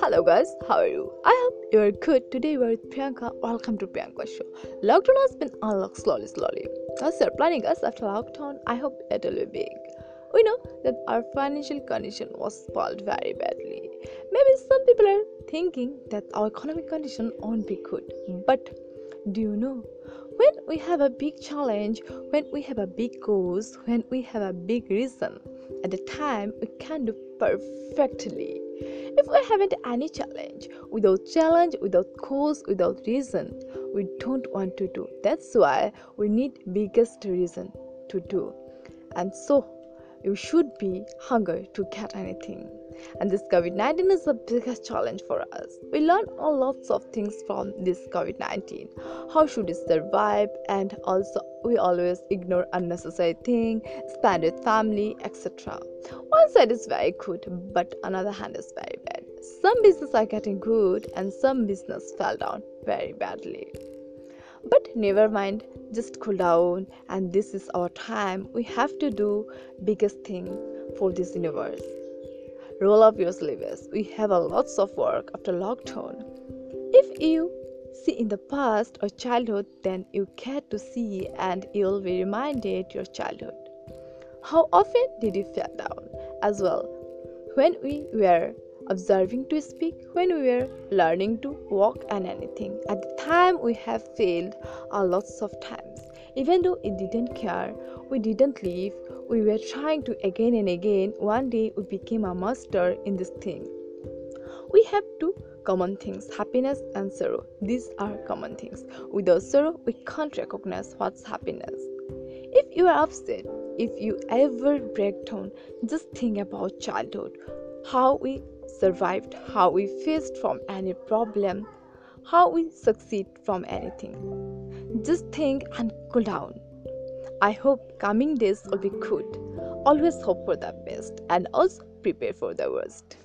Hello guys, how are you? I hope you are good. Today we are with Priyanka. Welcome to Priyanka Show. Lockdown has been unlocked slowly, slowly. As you're planning us after lockdown, I hope it will be big. We know that our financial condition was spoiled very badly. Maybe some people are thinking that our economic condition won't be good. But do you know? When we have a big challenge, when we have a big cause, when we have a big reason, at the time we can do perfectly if we haven't any challenge, without challenge, without cause, without reason, we don't want to do. That's why we need biggest reason to do. And so you should be hunger to get anything. And this COVID 19 is the biggest challenge for us. We learn a lots of things from this COVID 19. How should we survive? And also, we always ignore unnecessary things, spend with family, etc. One side is very good, but another hand is very bad. Some business are getting good, and some business fell down very badly. But never mind, just cool down, and this is our time. We have to do biggest thing for this universe. Roll up your sleeves. We have a lots of work after lockdown. If you see in the past or childhood, then you get to see and you'll be reminded your childhood. How often did you fall down as well? When we were observing to speak when we were learning to walk and anything. At the time, we have failed a lots of times. Even though it didn't care, we didn't leave, we were trying to again and again. One day, we became a master in this thing. We have two common things happiness and sorrow. These are common things. Without sorrow, we can't recognize what's happiness. If you are upset, if you ever break down, just think about childhood, how we survived, how we faced from any problem, how we succeed from anything. Just think and cool down. I hope coming days will be good. Always hope for the best and also prepare for the worst.